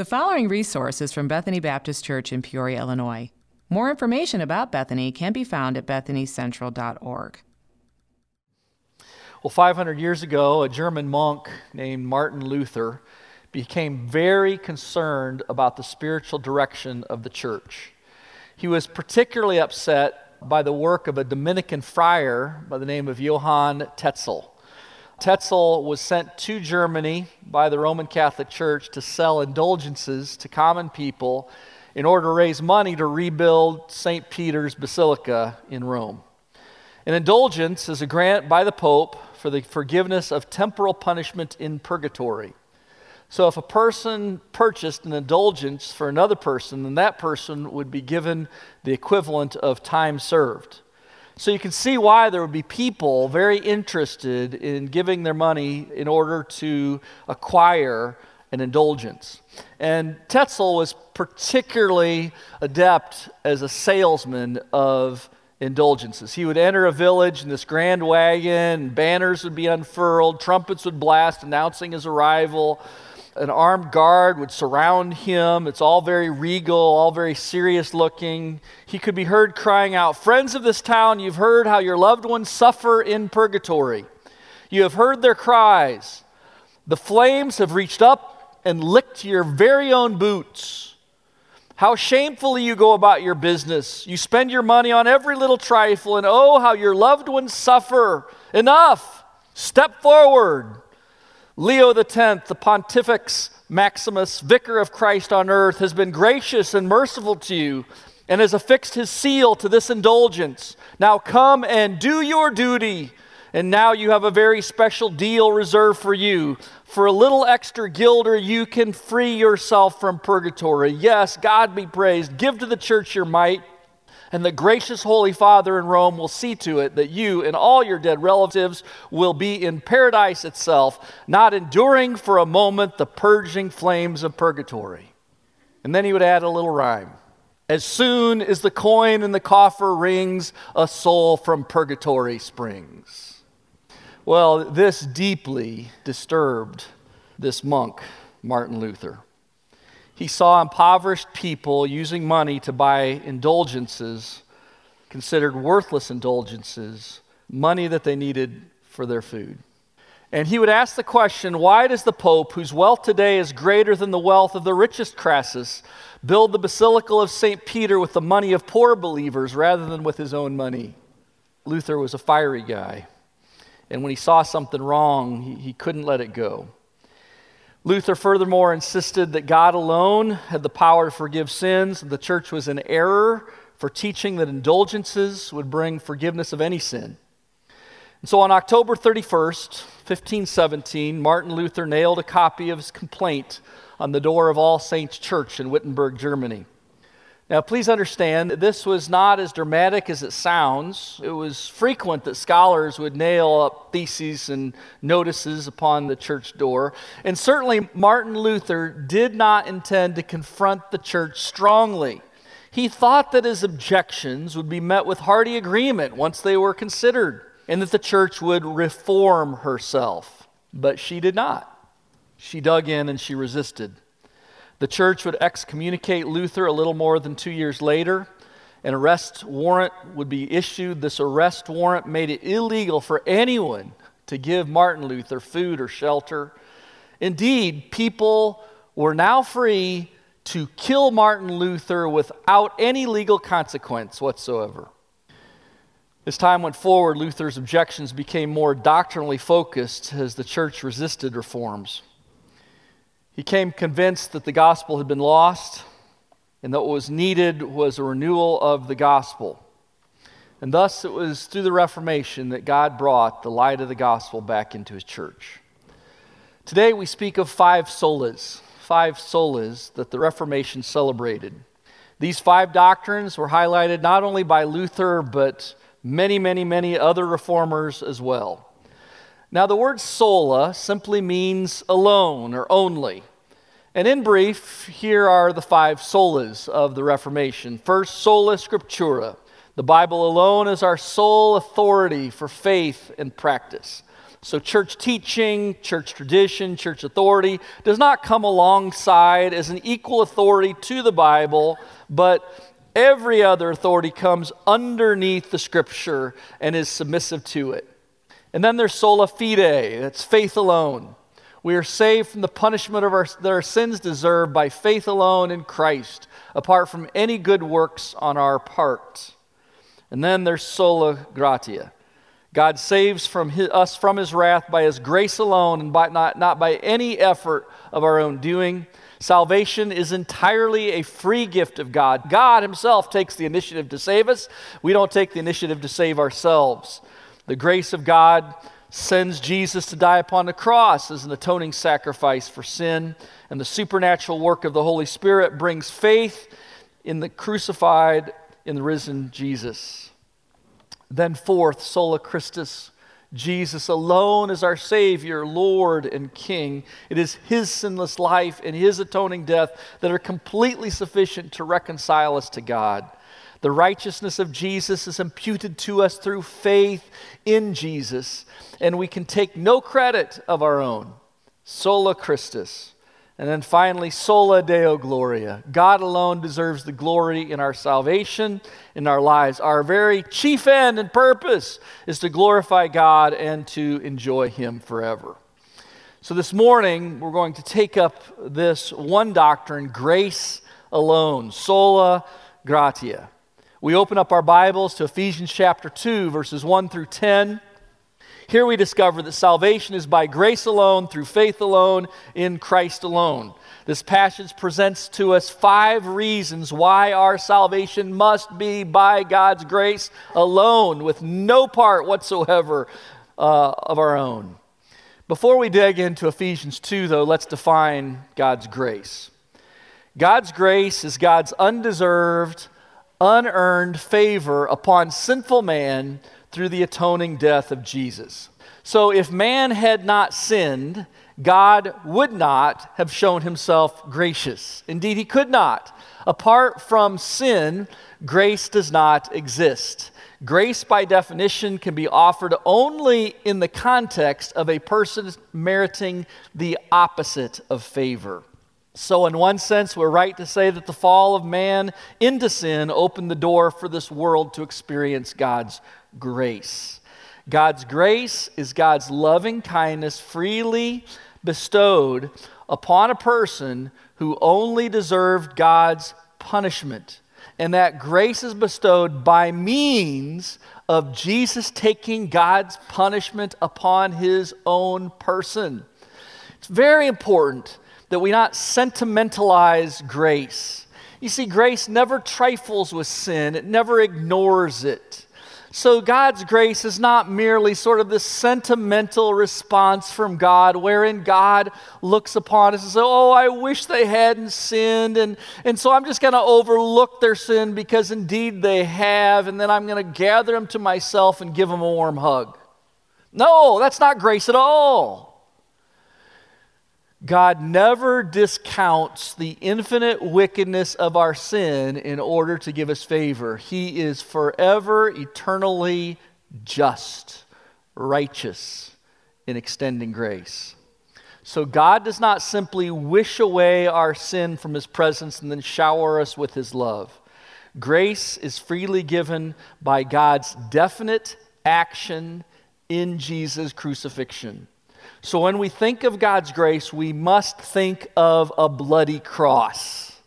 The following resource is from Bethany Baptist Church in Peoria, Illinois. More information about Bethany can be found at bethanycentral.org. Well, 500 years ago, a German monk named Martin Luther became very concerned about the spiritual direction of the church. He was particularly upset by the work of a Dominican friar by the name of Johann Tetzel. Tetzel was sent to Germany by the Roman Catholic Church to sell indulgences to common people in order to raise money to rebuild St. Peter's Basilica in Rome. An indulgence is a grant by the Pope for the forgiveness of temporal punishment in purgatory. So if a person purchased an indulgence for another person, then that person would be given the equivalent of time served. So you can see why there would be people very interested in giving their money in order to acquire an indulgence. And Tetzel was particularly adept as a salesman of indulgences. He would enter a village in this grand wagon, banners would be unfurled, trumpets would blast announcing his arrival an armed guard would surround him. It's all very regal, all very serious looking. He could be heard crying out, Friends of this town, you've heard how your loved ones suffer in purgatory. You have heard their cries. The flames have reached up and licked your very own boots. How shamefully you go about your business. You spend your money on every little trifle, and oh, how your loved ones suffer. Enough. Step forward. Leo X, the Pontifex Maximus, vicar of Christ on earth, has been gracious and merciful to you and has affixed his seal to this indulgence. Now come and do your duty. And now you have a very special deal reserved for you. For a little extra guilder, you can free yourself from purgatory. Yes, God be praised. Give to the church your might and the gracious Holy Father in Rome will see to it that you and all your dead relatives will be in paradise itself, not enduring for a moment the purging flames of purgatory. And then he would add a little rhyme. As soon as the coin in the coffer rings, a soul from purgatory springs. Well, this deeply disturbed this monk, Martin Luther he saw impoverished people using money to buy indulgences, considered worthless indulgences, money that they needed for their food. And he would ask the question why does the Pope, whose wealth today is greater than the wealth of the richest Crassus, build the Basilica of St. Peter with the money of poor believers rather than with his own money? Luther was a fiery guy. And when he saw something wrong, he, he couldn't let it go. Luther furthermore insisted that God alone had the power to forgive sins. and The church was in error for teaching that indulgences would bring forgiveness of any sin. And so on October 31st, 1517, Martin Luther nailed a copy of his complaint on the door of All Saints Church in Wittenberg, Germany. Now, please understand this was not as dramatic as it sounds. It was frequent that scholars would nail up theses and notices upon the church door. And certainly, Martin Luther did not intend to confront the church strongly. He thought that his objections would be met with hearty agreement once they were considered, and that the church would reform herself. But she did not. She dug in and she resisted. The church would excommunicate Luther a little more than two years later. An arrest warrant would be issued. This arrest warrant made it illegal for anyone to give Martin Luther food or shelter. Indeed, people were now free to kill Martin Luther without any legal consequence whatsoever. As time went forward, Luther's objections became more doctrinally focused as the church resisted reforms. He came convinced that the gospel had been lost and that what was needed was a renewal of the gospel. And thus, it was through the Reformation that God brought the light of the gospel back into his church. Today, we speak of five solas, five solas that the Reformation celebrated. These five doctrines were highlighted not only by Luther, but many, many, many other reformers as well. Now, the word sola simply means alone or only. And in brief, here are the five solas of the Reformation. First, sola scriptura. The Bible alone is our sole authority for faith and practice. So, church teaching, church tradition, church authority does not come alongside as an equal authority to the Bible, but every other authority comes underneath the scripture and is submissive to it. And then there's sola fide, that's faith alone. We are saved from the punishment of our, that our sins deserve by faith alone in Christ, apart from any good works on our part. And then there's sola gratia. God saves from his, us from his wrath by his grace alone and by, not, not by any effort of our own doing. Salvation is entirely a free gift of God. God himself takes the initiative to save us. We don't take the initiative to save ourselves. The grace of God sends Jesus to die upon the cross as an atoning sacrifice for sin, and the supernatural work of the Holy Spirit brings faith in the crucified, in the risen Jesus. Then, fourth, sola Christus. Jesus alone is our Savior, Lord, and King. It is His sinless life and His atoning death that are completely sufficient to reconcile us to God. The righteousness of Jesus is imputed to us through faith in Jesus, and we can take no credit of our own. Sola Christus. And then finally, sola Deo Gloria. God alone deserves the glory in our salvation, in our lives. Our very chief end and purpose is to glorify God and to enjoy Him forever. So this morning, we're going to take up this one doctrine grace alone, sola gratia. We open up our Bibles to Ephesians chapter 2, verses 1 through 10. Here we discover that salvation is by grace alone, through faith alone, in Christ alone. This passage presents to us five reasons why our salvation must be by God's grace alone, with no part whatsoever uh, of our own. Before we dig into Ephesians 2, though, let's define God's grace. God's grace is God's undeserved, unearned favor upon sinful man through the atoning death of Jesus. So if man had not sinned, God would not have shown himself gracious. Indeed, he could not. Apart from sin, grace does not exist. Grace, by definition, can be offered only in the context of a person meriting the opposite of favor. So, in one sense, we're right to say that the fall of man into sin opened the door for this world to experience God's grace. God's grace is God's loving kindness freely bestowed upon a person who only deserved God's punishment. And that grace is bestowed by means of Jesus taking God's punishment upon his own person. It's very important that we not sentimentalize grace. You see, grace never trifles with sin, it never ignores it. So, God's grace is not merely sort of this sentimental response from God, wherein God looks upon us and says, Oh, I wish they hadn't sinned. And, and so I'm just going to overlook their sin because indeed they have. And then I'm going to gather them to myself and give them a warm hug. No, that's not grace at all. God never discounts the infinite wickedness of our sin in order to give us favor. He is forever, eternally just, righteous in extending grace. So God does not simply wish away our sin from His presence and then shower us with His love. Grace is freely given by God's definite action in Jesus' crucifixion. So when we think of God's grace, we must think of a bloody cross.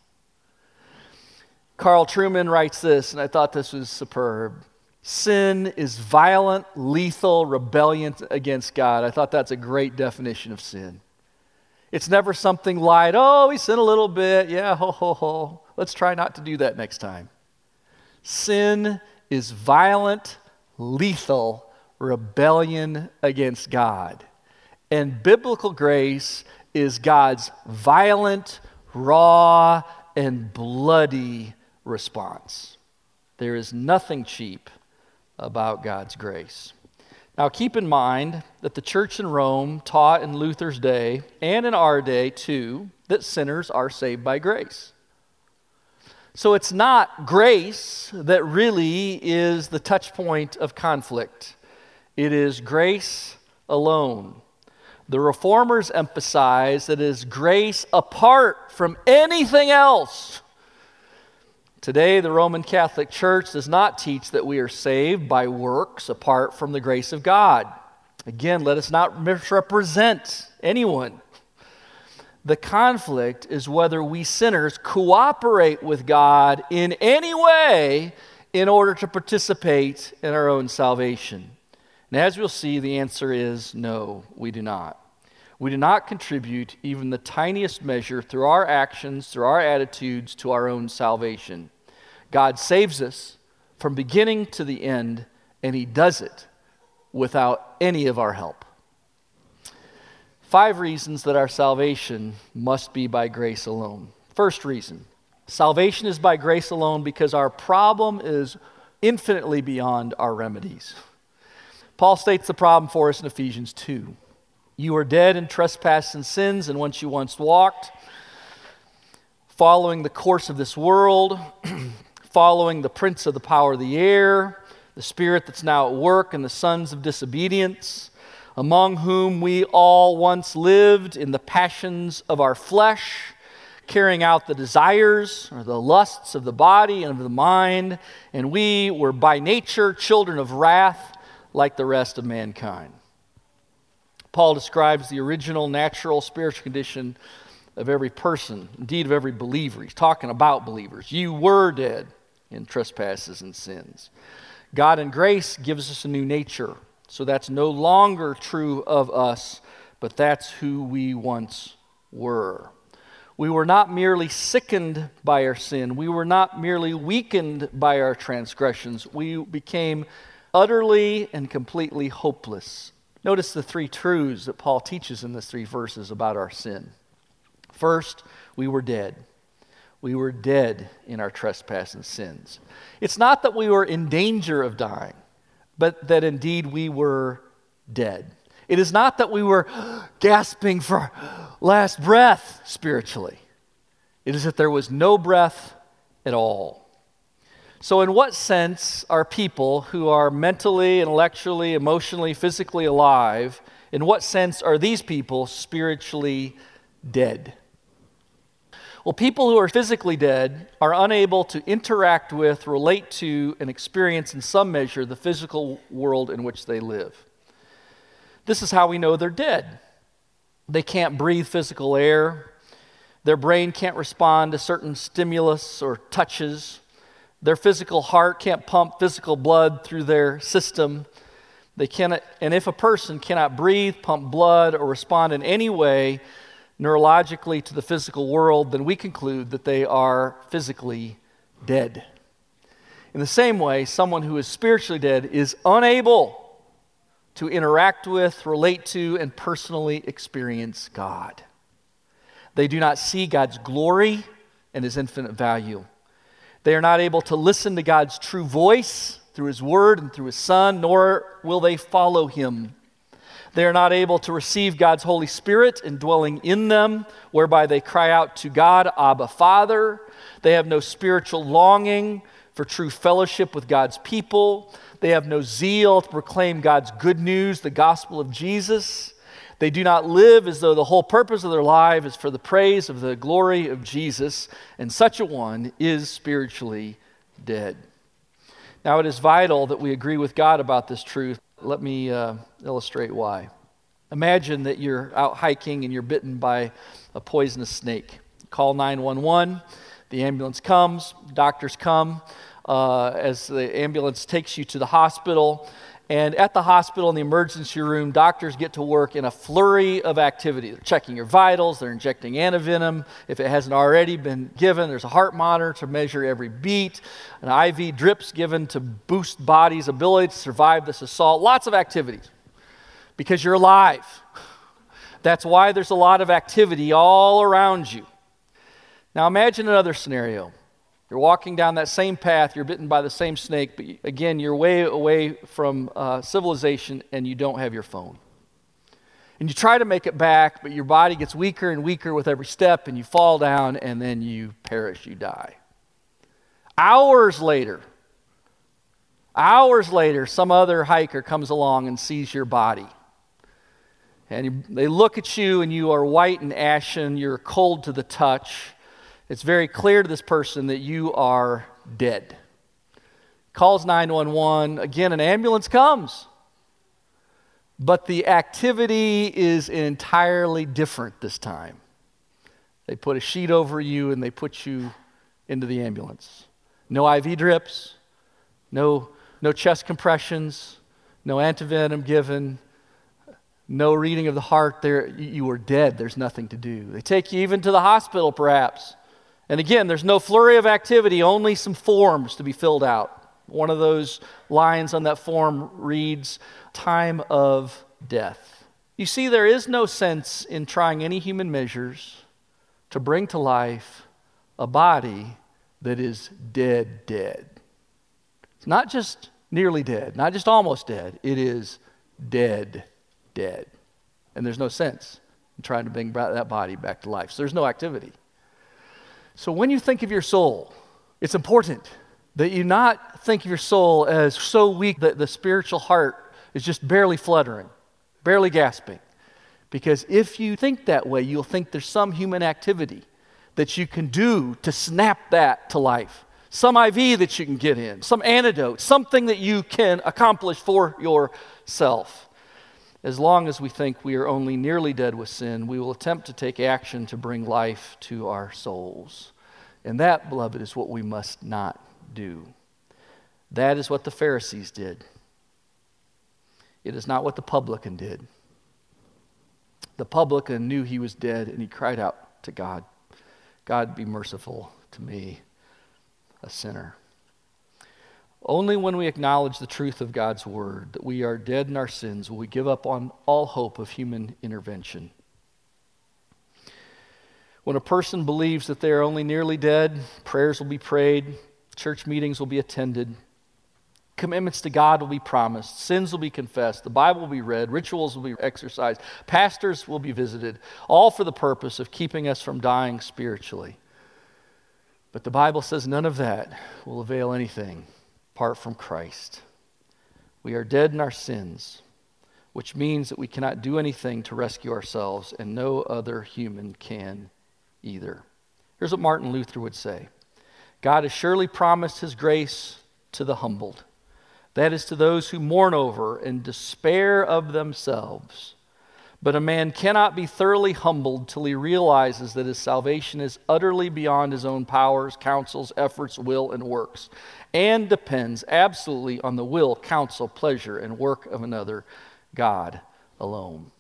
Carl Trueman writes this, and I thought this was superb. Sin is violent, lethal rebellion against God. I thought that's a great definition of sin. It's never something light, oh, we sin a little bit. Yeah, ho, ho, ho. Let's try not to do that next time. Sin is violent, lethal rebellion against God. And biblical grace is God's violent, raw, and bloody response. There is nothing cheap about God's grace. Now, keep in mind that the church in Rome taught in Luther's day, and in our day too, that sinners are saved by grace. So it's not grace that really is the touch point of conflict, it is grace alone. The reformers emphasize that it is grace apart from anything else. Today, the Roman Catholic Church does not teach that we are saved by works apart from the grace of God. Again, let us not misrepresent anyone. The conflict is whether we sinners cooperate with God in any way in order to participate in our own salvation. And as we'll see, the answer is no, we do not. We do not contribute even the tiniest measure through our actions, through our attitudes, to our own salvation. God saves us from beginning to the end, and He does it without any of our help. Five reasons that our salvation must be by grace alone. First reason salvation is by grace alone because our problem is infinitely beyond our remedies. Paul states the problem for us in Ephesians 2. You are dead in trespasses and sins, and once you once walked, following the course of this world, following the prince of the power of the air, the spirit that's now at work, and the sons of disobedience, among whom we all once lived in the passions of our flesh, carrying out the desires or the lusts of the body and of the mind, and we were by nature children of wrath like the rest of mankind. Paul describes the original natural spiritual condition of every person, indeed of every believer. He's talking about believers. You were dead in trespasses and sins. God in grace gives us a new nature. So that's no longer true of us, but that's who we once were. We were not merely sickened by our sin. We were not merely weakened by our transgressions. We became utterly and completely hopeless. Notice the three truths that Paul teaches in these three verses about our sin. First, we were dead. We were dead in our trespass and sins. It's not that we were in danger of dying, but that indeed we were dead. It is not that we were gasping for our last breath spiritually. It is that there was no breath at all. So, in what sense are people who are mentally, intellectually, emotionally, physically alive, in what sense are these people spiritually dead? Well, people who are physically dead are unable to interact with, relate to, and experience in some measure the physical world in which they live. This is how we know they're dead. They can't breathe physical air, their brain can't respond to certain stimulus or touches. Their physical heart can't pump physical blood through their system. They cannot, and if a person cannot breathe, pump blood, or respond in any way neurologically to the physical world, then we conclude that they are physically dead. In the same way, someone who is spiritually dead is unable to interact with, relate to, and personally experience God. They do not see God's glory and his infinite value. They are not able to listen to God's true voice through His Word and through His Son, nor will they follow Him. They are not able to receive God's Holy Spirit indwelling in them, whereby they cry out to God, Abba, Father. They have no spiritual longing for true fellowship with God's people. They have no zeal to proclaim God's good news, the gospel of Jesus. They do not live as though the whole purpose of their life is for the praise of the glory of Jesus, and such a one is spiritually dead. Now, it is vital that we agree with God about this truth. Let me uh, illustrate why. Imagine that you're out hiking and you're bitten by a poisonous snake. Call 911, the ambulance comes, doctors come. Uh, as the ambulance takes you to the hospital, and at the hospital, in the emergency room, doctors get to work in a flurry of activity. They're checking your vitals, they're injecting antivenom. If it hasn't already been given, there's a heart monitor to measure every beat, an IV drips given to boost body's ability to survive this assault. Lots of activities because you're alive. That's why there's a lot of activity all around you. Now imagine another scenario. You're walking down that same path, you're bitten by the same snake, but again, you're way away from uh, civilization and you don't have your phone. And you try to make it back, but your body gets weaker and weaker with every step, and you fall down, and then you perish, you die. Hours later, hours later, some other hiker comes along and sees your body. And they look at you, and you are white and ashen, you're cold to the touch. It's very clear to this person that you are dead. Calls 911. Again, an ambulance comes. But the activity is entirely different this time. They put a sheet over you and they put you into the ambulance. No IV drips, no, no chest compressions, no antivenom given, no reading of the heart. There, you are dead. There's nothing to do. They take you even to the hospital, perhaps. And again, there's no flurry of activity, only some forms to be filled out. One of those lines on that form reads, Time of death. You see, there is no sense in trying any human measures to bring to life a body that is dead, dead. It's not just nearly dead, not just almost dead, it is dead, dead. And there's no sense in trying to bring that body back to life. So there's no activity. So when you think of your soul, it's important that you not think of your soul as so weak that the spiritual heart is just barely fluttering, barely gasping. Because if you think that way, you'll think there's some human activity that you can do to snap that to life. Some IV that you can get in, some antidote, something that you can accomplish for yourself. As long as we think we are only nearly dead with sin, we will attempt to take action to bring life to our souls. And that, beloved, is what we must not do. That is what the Pharisees did. It is not what the publican did. The publican knew he was dead and he cried out to God, God, be merciful to me, a sinner. Only when we acknowledge the truth of God's word, that we are dead in our sins, will we give up on all hope of human intervention. When a person believes that they are only nearly dead, prayers will be prayed, church meetings will be attended, commitments to God will be promised, sins will be confessed, the Bible will be read, rituals will be exercised, pastors will be visited, all for the purpose of keeping us from dying spiritually. But the Bible says none of that will avail anything apart from Christ. We are dead in our sins, which means that we cannot do anything to rescue ourselves, and no other human can either. Here's what Martin Luther would say God has surely promised his grace to the humbled, that is, to those who mourn over and despair of themselves. But a man cannot be thoroughly humbled till he realizes that his salvation is utterly beyond his own powers, counsels, efforts, will, and works, and depends absolutely on the will, counsel, pleasure, and work of another, God alone.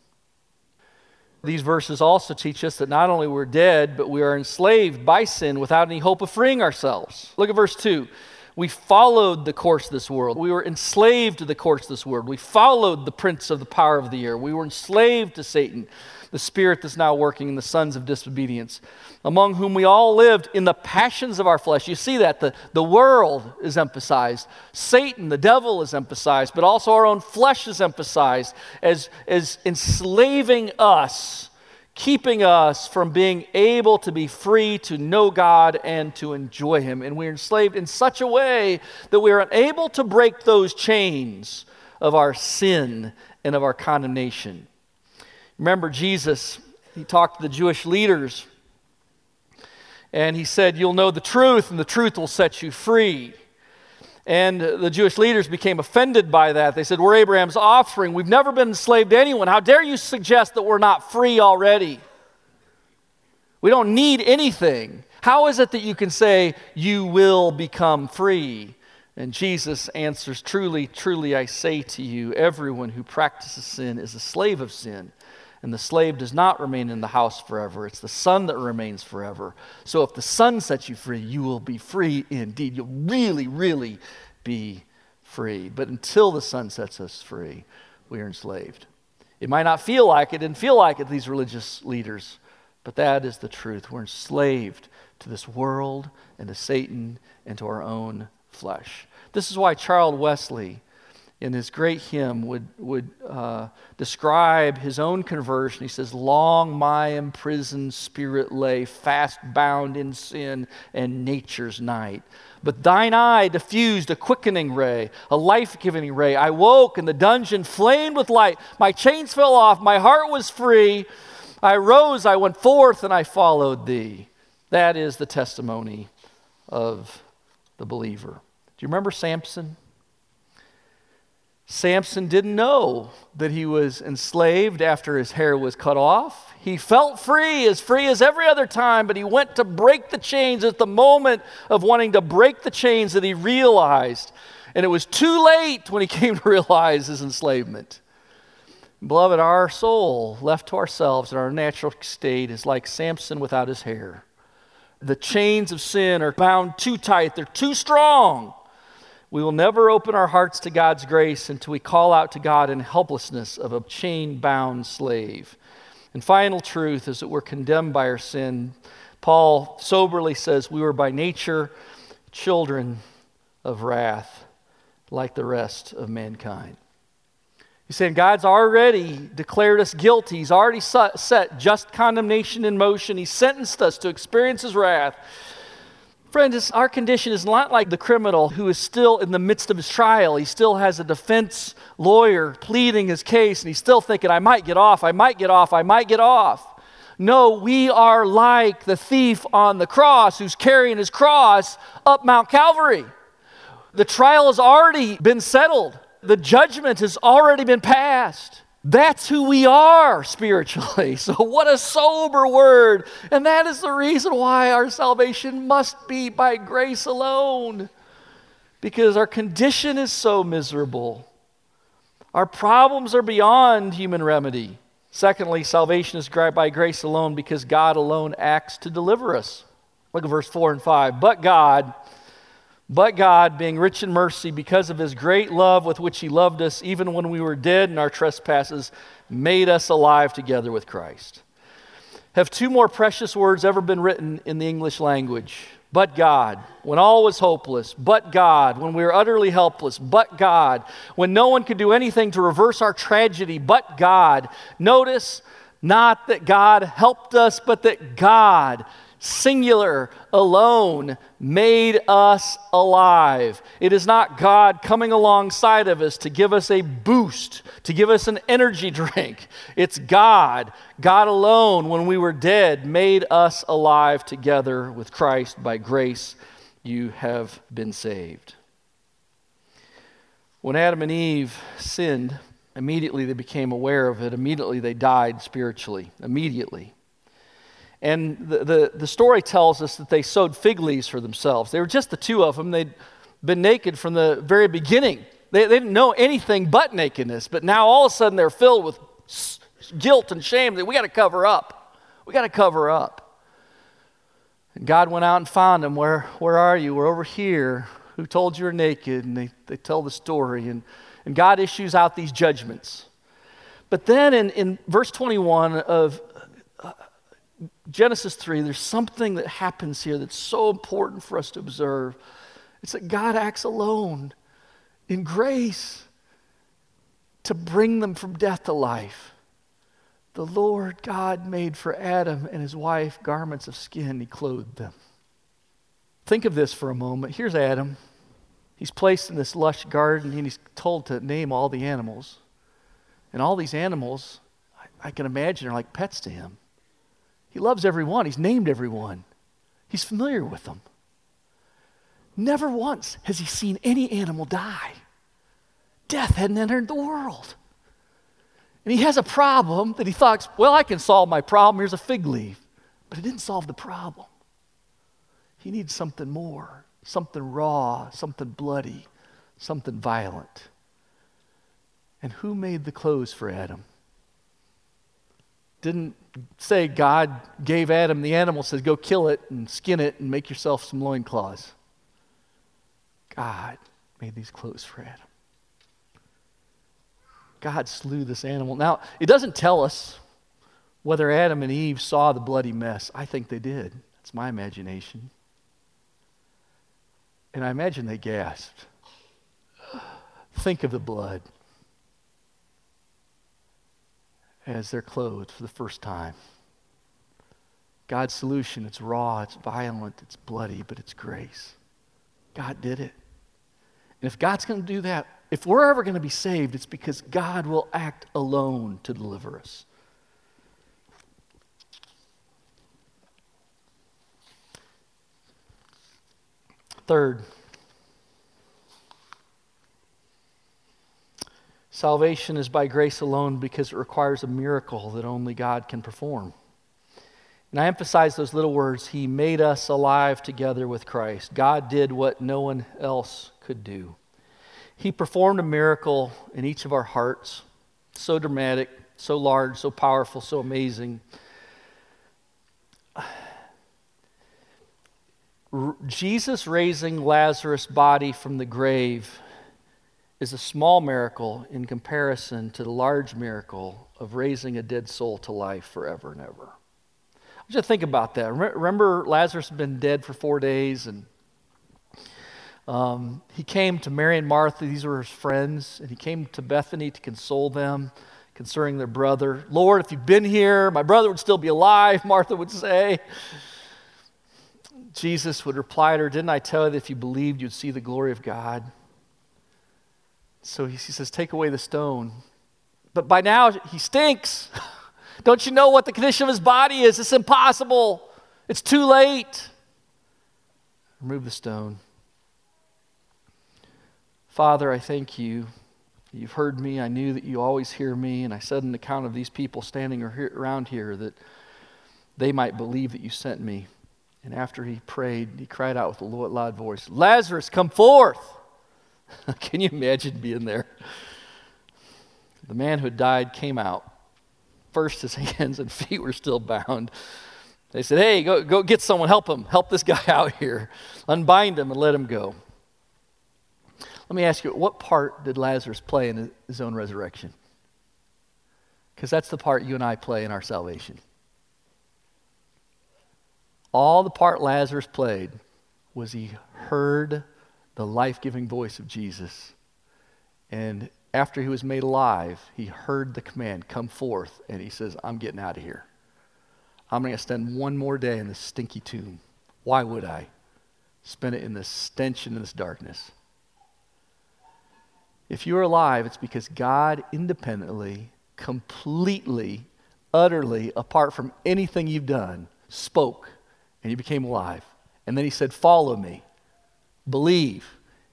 These verses also teach us that not only we're dead, but we are enslaved by sin without any hope of freeing ourselves. Look at verse 2. We followed the course of this world. We were enslaved to the course of this world. We followed the prince of the power of the air. We were enslaved to Satan the spirit that's now working in the sons of disobedience, among whom we all lived in the passions of our flesh. You see that. The, the world is emphasized, Satan, the devil, is emphasized, but also our own flesh is emphasized as, as enslaving us keeping us from being able to be free to know God and to enjoy Him. And we're enslaved in such a way that we are unable to break those chains of our sin and of our condemnation. Remember, Jesus, he talked to the Jewish leaders and he said, You'll know the truth, and the truth will set you free. And the Jewish leaders became offended by that. They said, We're Abraham's offspring. We've never been enslaved to anyone. How dare you suggest that we're not free already? We don't need anything. How is it that you can say you will become free? And Jesus answers, Truly, truly, I say to you, everyone who practices sin is a slave of sin. And the slave does not remain in the house forever. It's the son that remains forever. So if the son sets you free, you will be free indeed. You'll really, really be free. But until the son sets us free, we are enslaved. It might not feel like it, didn't feel like it, these religious leaders, but that is the truth. We're enslaved to this world and to Satan and to our own flesh. This is why Charles Wesley in his great hymn, would, would uh, describe his own conversion. He says, Long my imprisoned spirit lay, fast bound in sin and nature's night. But thine eye diffused a quickening ray, a life giving ray. I woke, and the dungeon flamed with light. My chains fell off, my heart was free. I rose, I went forth, and I followed thee. That is the testimony of the believer. Do you remember Samson? Samson didn't know that he was enslaved after his hair was cut off. He felt free, as free as every other time, but he went to break the chains at the moment of wanting to break the chains that he realized. And it was too late when he came to realize his enslavement. Beloved, our soul, left to ourselves in our natural state, is like Samson without his hair. The chains of sin are bound too tight, they're too strong. We will never open our hearts to God's grace until we call out to God in helplessness of a chain bound slave. And final truth is that we're condemned by our sin. Paul soberly says we were by nature children of wrath, like the rest of mankind. He's saying God's already declared us guilty. He's already set just condemnation in motion. He sentenced us to experience His wrath. Friends, our condition is not like the criminal who is still in the midst of his trial. He still has a defense lawyer pleading his case, and he's still thinking, I might get off, I might get off, I might get off. No, we are like the thief on the cross who's carrying his cross up Mount Calvary. The trial has already been settled, the judgment has already been passed. That's who we are spiritually. So, what a sober word. And that is the reason why our salvation must be by grace alone, because our condition is so miserable. Our problems are beyond human remedy. Secondly, salvation is by grace alone because God alone acts to deliver us. Look at verse 4 and 5. But God, but God, being rich in mercy, because of his great love with which he loved us, even when we were dead in our trespasses, made us alive together with Christ. Have two more precious words ever been written in the English language? But God, when all was hopeless, but God, when we were utterly helpless, but God, when no one could do anything to reverse our tragedy, but God. Notice not that God helped us, but that God singular, alone, made us alive. It is not God coming alongside of us to give us a boost, to give us an energy drink. It's God, God alone, when we were dead, made us alive together with Christ. By grace, you have been saved. When Adam and Eve sinned, immediately they became aware of it. Immediately they died spiritually. Immediately. And the, the, the, story tells us that they sewed fig leaves for themselves. They were just the two of them. They'd been naked from the very beginning. They, they didn't know anything but nakedness, but now all of a sudden they're filled with guilt and shame that we got to cover up. We got to cover up. And God went out and found them. Where, where are you? We're over here. Who told you you're naked? And they, they tell the story. And, and God issues out these judgments. But then in, in verse 21 of Genesis 3, there's something that happens here that's so important for us to observe. It's that God acts alone in grace to bring them from death to life. The Lord God made for Adam and his wife garments of skin, he clothed them. Think of this for a moment. Here's Adam. He's placed in this lush garden and he's told to name all the animals. And all these animals, I, I can imagine, are like pets to him. He loves everyone, He's named everyone, He's familiar with them. Never once has He seen any animal die. Death hadn't entered the world. And he has a problem that he thought, well, I can solve my problem. Here's a fig leaf. But it didn't solve the problem. He needs something more, something raw, something bloody, something violent. And who made the clothes for Adam? Didn't say God gave Adam the animal, says, go kill it and skin it and make yourself some loincloths. God made these clothes for Adam. God slew this animal. Now, it doesn't tell us whether Adam and Eve saw the bloody mess. I think they did. That's my imagination. And I imagine they gasped. Think of the blood as they're clothed for the first time. God's solution, it's raw, it's violent, it's bloody, but it's grace. God did it. And if God's going to do that, if we're ever going to be saved, it's because God will act alone to deliver us. Third, salvation is by grace alone because it requires a miracle that only God can perform. And I emphasize those little words He made us alive together with Christ. God did what no one else could do. He performed a miracle in each of our hearts, so dramatic, so large, so powerful, so amazing. Jesus raising Lazarus' body from the grave is a small miracle in comparison to the large miracle of raising a dead soul to life forever and ever. Just think about that. Remember, Lazarus had been dead for four days, and um, he came to Mary and Martha. These were his friends, and he came to Bethany to console them concerning their brother. Lord, if you'd been here, my brother would still be alive, Martha would say. Jesus would reply to her, Didn't I tell you that if you believed, you'd see the glory of God? So he, says, Take away the stone. But by now, he stinks. Don't you know what the condition of his body is? It's impossible. It's too late. Remove the stone. Father, I thank you. You've heard me. I knew that you always hear me. And I said in account of these people standing around here that they might believe that you sent me. And after he prayed, he cried out with a loud voice, Lazarus, come forth! Can you imagine being there? The man who died came out. First, his hands and feet were still bound. They said, Hey, go, go get someone, help him, help this guy out here. Unbind him and let him go. Let me ask you, what part did Lazarus play in his own resurrection? Because that's the part you and I play in our salvation. All the part Lazarus played was he heard the life giving voice of Jesus. And after he was made alive, he heard the command, Come forth. And he says, I'm getting out of here. I'm going to spend one more day in this stinky tomb. Why would I? Spend it in this stench and in this darkness. If you're alive, it's because God independently, completely, utterly, apart from anything you've done, spoke and you became alive. And then he said, Follow me, believe,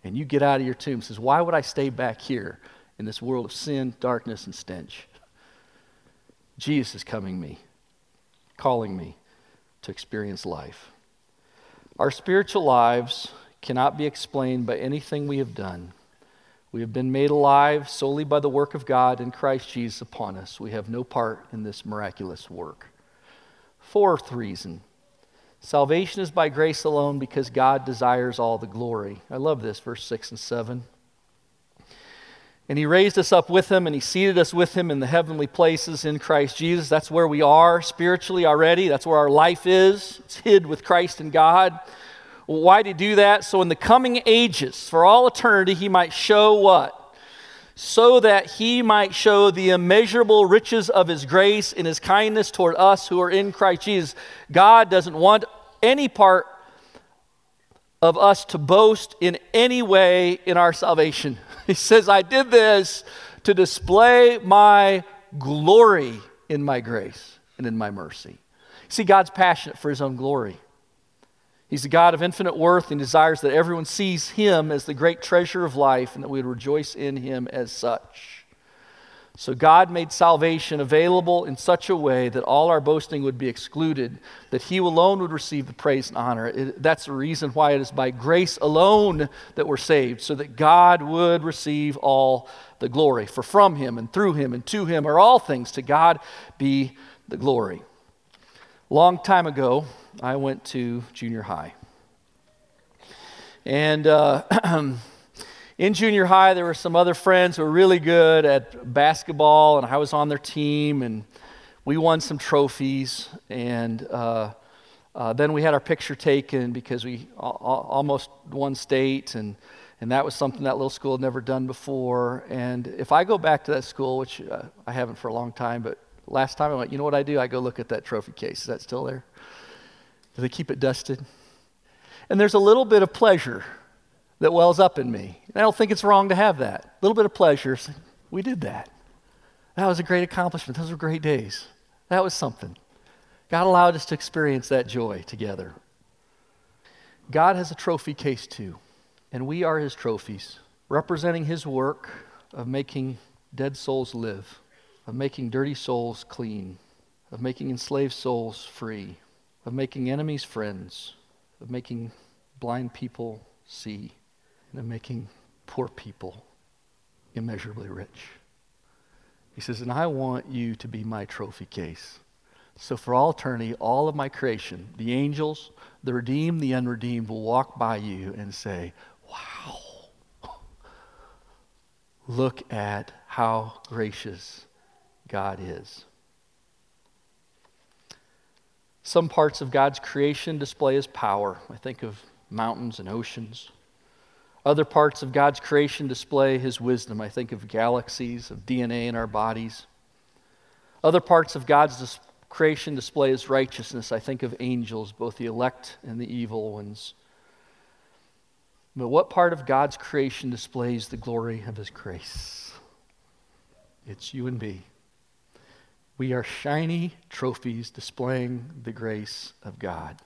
and you get out of your tomb. Says, Why would I stay back here in this world of sin, darkness, and stench? Jesus is coming me, calling me to experience life. Our spiritual lives cannot be explained by anything we have done. We have been made alive solely by the work of God in Christ Jesus upon us. We have no part in this miraculous work. Fourth reason salvation is by grace alone because God desires all the glory. I love this, verse 6 and 7. And he raised us up with him and he seated us with him in the heavenly places in Christ Jesus. That's where we are spiritually already. That's where our life is. It's hid with Christ and God. Why did he do that? So in the coming ages, for all eternity, he might show what? So that he might show the immeasurable riches of his grace and his kindness toward us who are in Christ Jesus. God doesn't want any part of us to boast in any way in our salvation. He says, I did this to display my glory in my grace and in my mercy. See, God's passionate for his own glory. He's the God of infinite worth and desires that everyone sees him as the great treasure of life and that we would rejoice in him as such. So God made salvation available in such a way that all our boasting would be excluded, that he alone would receive the praise and honor. It, that's the reason why it is by grace alone that we're saved, so that God would receive all the glory. For from him and through him and to him are all things. To God be the glory. Long time ago, I went to junior high. And uh, in junior high, there were some other friends who were really good at basketball, and I was on their team, and we won some trophies. And uh, uh, then we had our picture taken because we almost won state, and, And that was something that little school had never done before. And if I go back to that school, which uh, I haven't for a long time, but last time I went, you know what I do? I go look at that trophy case. Is that still there? Do they keep it dusted? And there's a little bit of pleasure that wells up in me. And I don't think it's wrong to have that. A little bit of pleasure. We did that. That was a great accomplishment. Those were great days. That was something. God allowed us to experience that joy together. God has a trophy case too, and we are his trophies, representing his work of making dead souls live, of making dirty souls clean, of making enslaved souls free, of making enemies friends, of making blind people see, and of making poor people immeasurably rich. He says, And I want you to be my trophy case. So for all eternity, all of my creation, the angels, the redeemed, the unredeemed, will walk by you and say, Wow, look at how gracious God is. Some parts of God's creation display his power. I think of mountains and oceans. Other parts of God's creation display his wisdom. I think of galaxies, of DNA in our bodies. Other parts of God's dis- creation display his righteousness. I think of angels, both the elect and the evil ones. But what part of God's creation displays the glory of his grace? It's you and me. We are shiny trophies displaying the grace of God.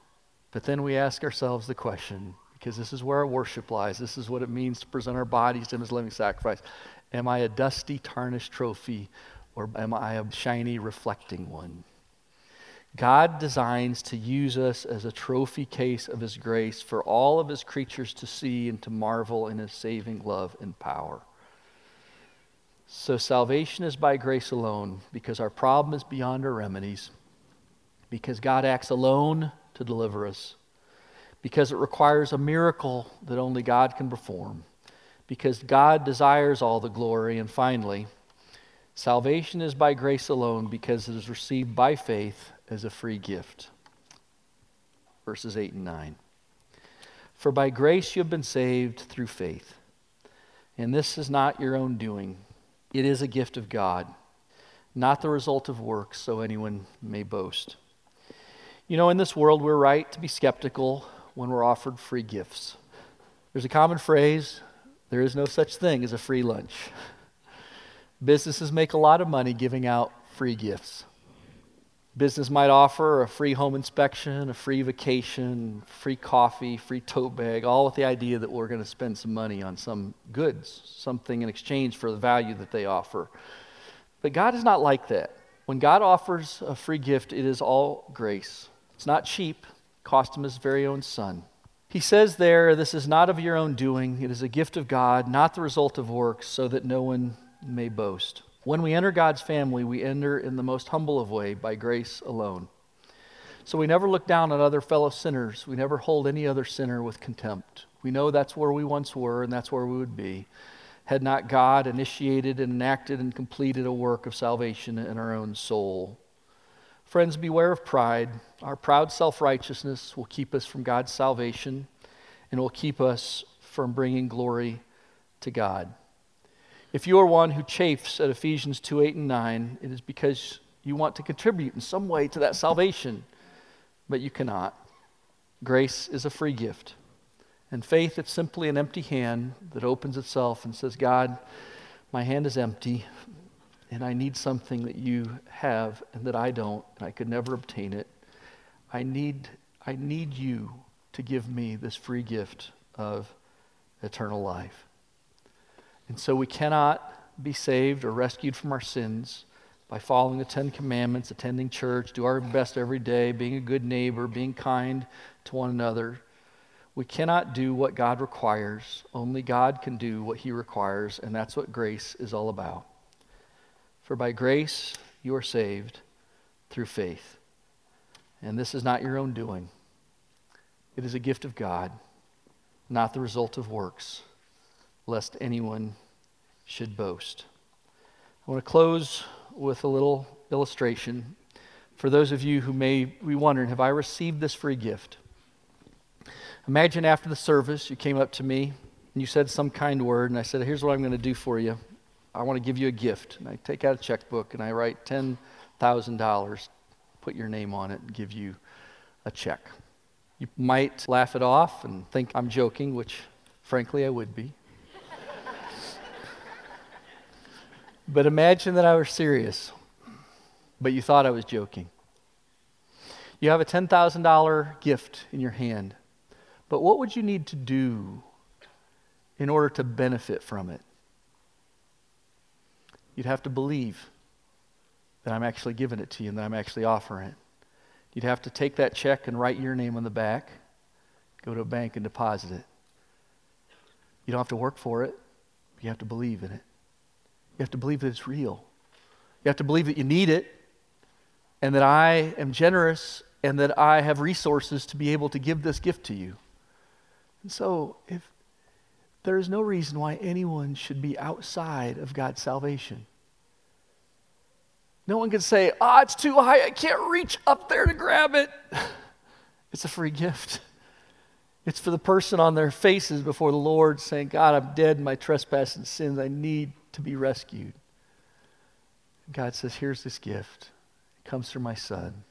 But then we ask ourselves the question because this is where our worship lies. This is what it means to present our bodies to Him as living sacrifice. Am I a dusty, tarnished trophy, or am I a shiny, reflecting one? God designs to use us as a trophy case of His grace for all of His creatures to see and to marvel in His saving love and power. So, salvation is by grace alone because our problem is beyond our remedies, because God acts alone to deliver us because it requires a miracle that only God can perform, because God desires all the glory. And finally, salvation is by grace alone because it is received by faith as a free gift. Verses 8 and 9. For by grace you have been saved through faith. And this is not your own doing, it is a gift of God, not the result of works, so anyone may boast. You know, in this world, we're right to be skeptical when we're offered free gifts. There's a common phrase there is no such thing as a free lunch. Businesses make a lot of money giving out free gifts. Business might offer a free home inspection, a free vacation, free coffee, free tote bag, all with the idea that we're going to spend some money on some goods, something in exchange for the value that they offer. But God is not like that. When God offers a free gift, it is all grace. It's not cheap, cost him his very own son. He says there, This is not of your own doing, it is a gift of God, not the result of works, so that no one may boast. When we enter God's family, we enter in the most humble of way by grace alone. So we never look down on other fellow sinners. We never hold any other sinner with contempt. We know that's where we once were and that's where we would be had not God initiated and enacted and completed a work of salvation in our own soul. Friends, beware of pride. Our proud self righteousness will keep us from God's salvation and will keep us from bringing glory to God. If you are one who chafes at Ephesians 2 8 and 9, it is because you want to contribute in some way to that salvation, but you cannot. Grace is a free gift. And faith, it's simply an empty hand that opens itself and says, God, my hand is empty and I need something that you have and that I don't, and I could never obtain it. I need, I need you to give me this free gift of eternal life. And so we cannot be saved or rescued from our sins by following the Ten Commandments, attending church, do our best every day, being a good neighbor, being kind to one another. We cannot do what God requires. Only God can do what He requires, and that's what grace is all about. For by grace you are saved through faith. And this is not your own doing, it is a gift of God, not the result of works, lest anyone should boast. I want to close with a little illustration. For those of you who may be wondering, have I received this free gift? Imagine after the service, you came up to me and you said some kind word, and I said, Here's what I'm going to do for you. I want to give you a gift. And I take out a checkbook and I write $10,000, put your name on it, and give you a check. You might laugh it off and think I'm joking, which frankly I would be. But imagine that I were serious, but you thought I was joking. You have a $10,000 gift in your hand, but what would you need to do in order to benefit from it? You'd have to believe that I'm actually giving it to you and that I'm actually offering it. You'd have to take that check and write your name on the back, go to a bank and deposit it. You don't have to work for it, you have to believe in it. You have to believe that it's real. You have to believe that you need it and that I am generous and that I have resources to be able to give this gift to you. And so, if there is no reason why anyone should be outside of God's salvation. No one can say, ah, oh, it's too high, I can't reach up there to grab it. It's a free gift. It's for the person on their faces before the Lord saying, God, I'm dead in my trespass and sins. I need to be rescued. God says, Here's this gift. It comes through my Son.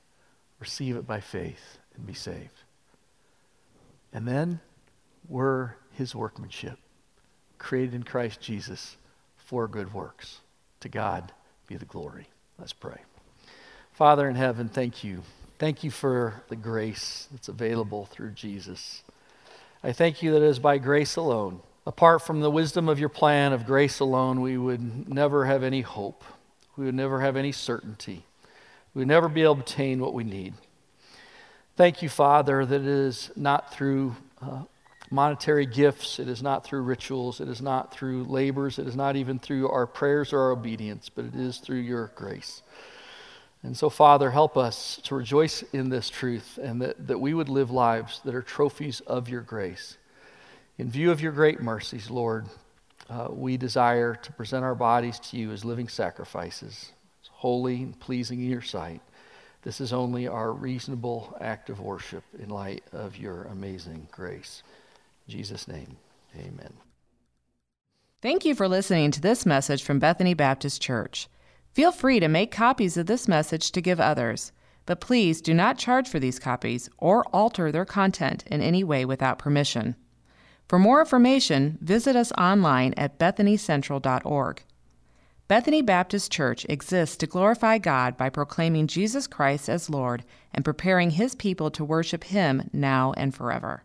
Receive it by faith and be saved. And then we're his workmanship created in Christ Jesus for good works. To God be the glory. Let's pray. Father in heaven, thank you. Thank you for the grace that's available through Jesus. I thank you that it is by grace alone. Apart from the wisdom of your plan of grace alone, we would never have any hope. We would never have any certainty. We would never be able to obtain what we need. Thank you, Father, that it is not through uh, monetary gifts. It is not through rituals. It is not through labors. It is not even through our prayers or our obedience, but it is through your grace. And so, Father, help us to rejoice in this truth and that, that we would live lives that are trophies of your grace. In view of your great mercies, Lord, uh, we desire to present our bodies to you as living sacrifices, holy and pleasing in your sight. This is only our reasonable act of worship in light of your amazing grace. In Jesus' name, amen. Thank you for listening to this message from Bethany Baptist Church. Feel free to make copies of this message to give others, but please do not charge for these copies or alter their content in any way without permission. For more information, visit us online at bethanycentral.org. Bethany Baptist Church exists to glorify God by proclaiming Jesus Christ as Lord and preparing His people to worship Him now and forever.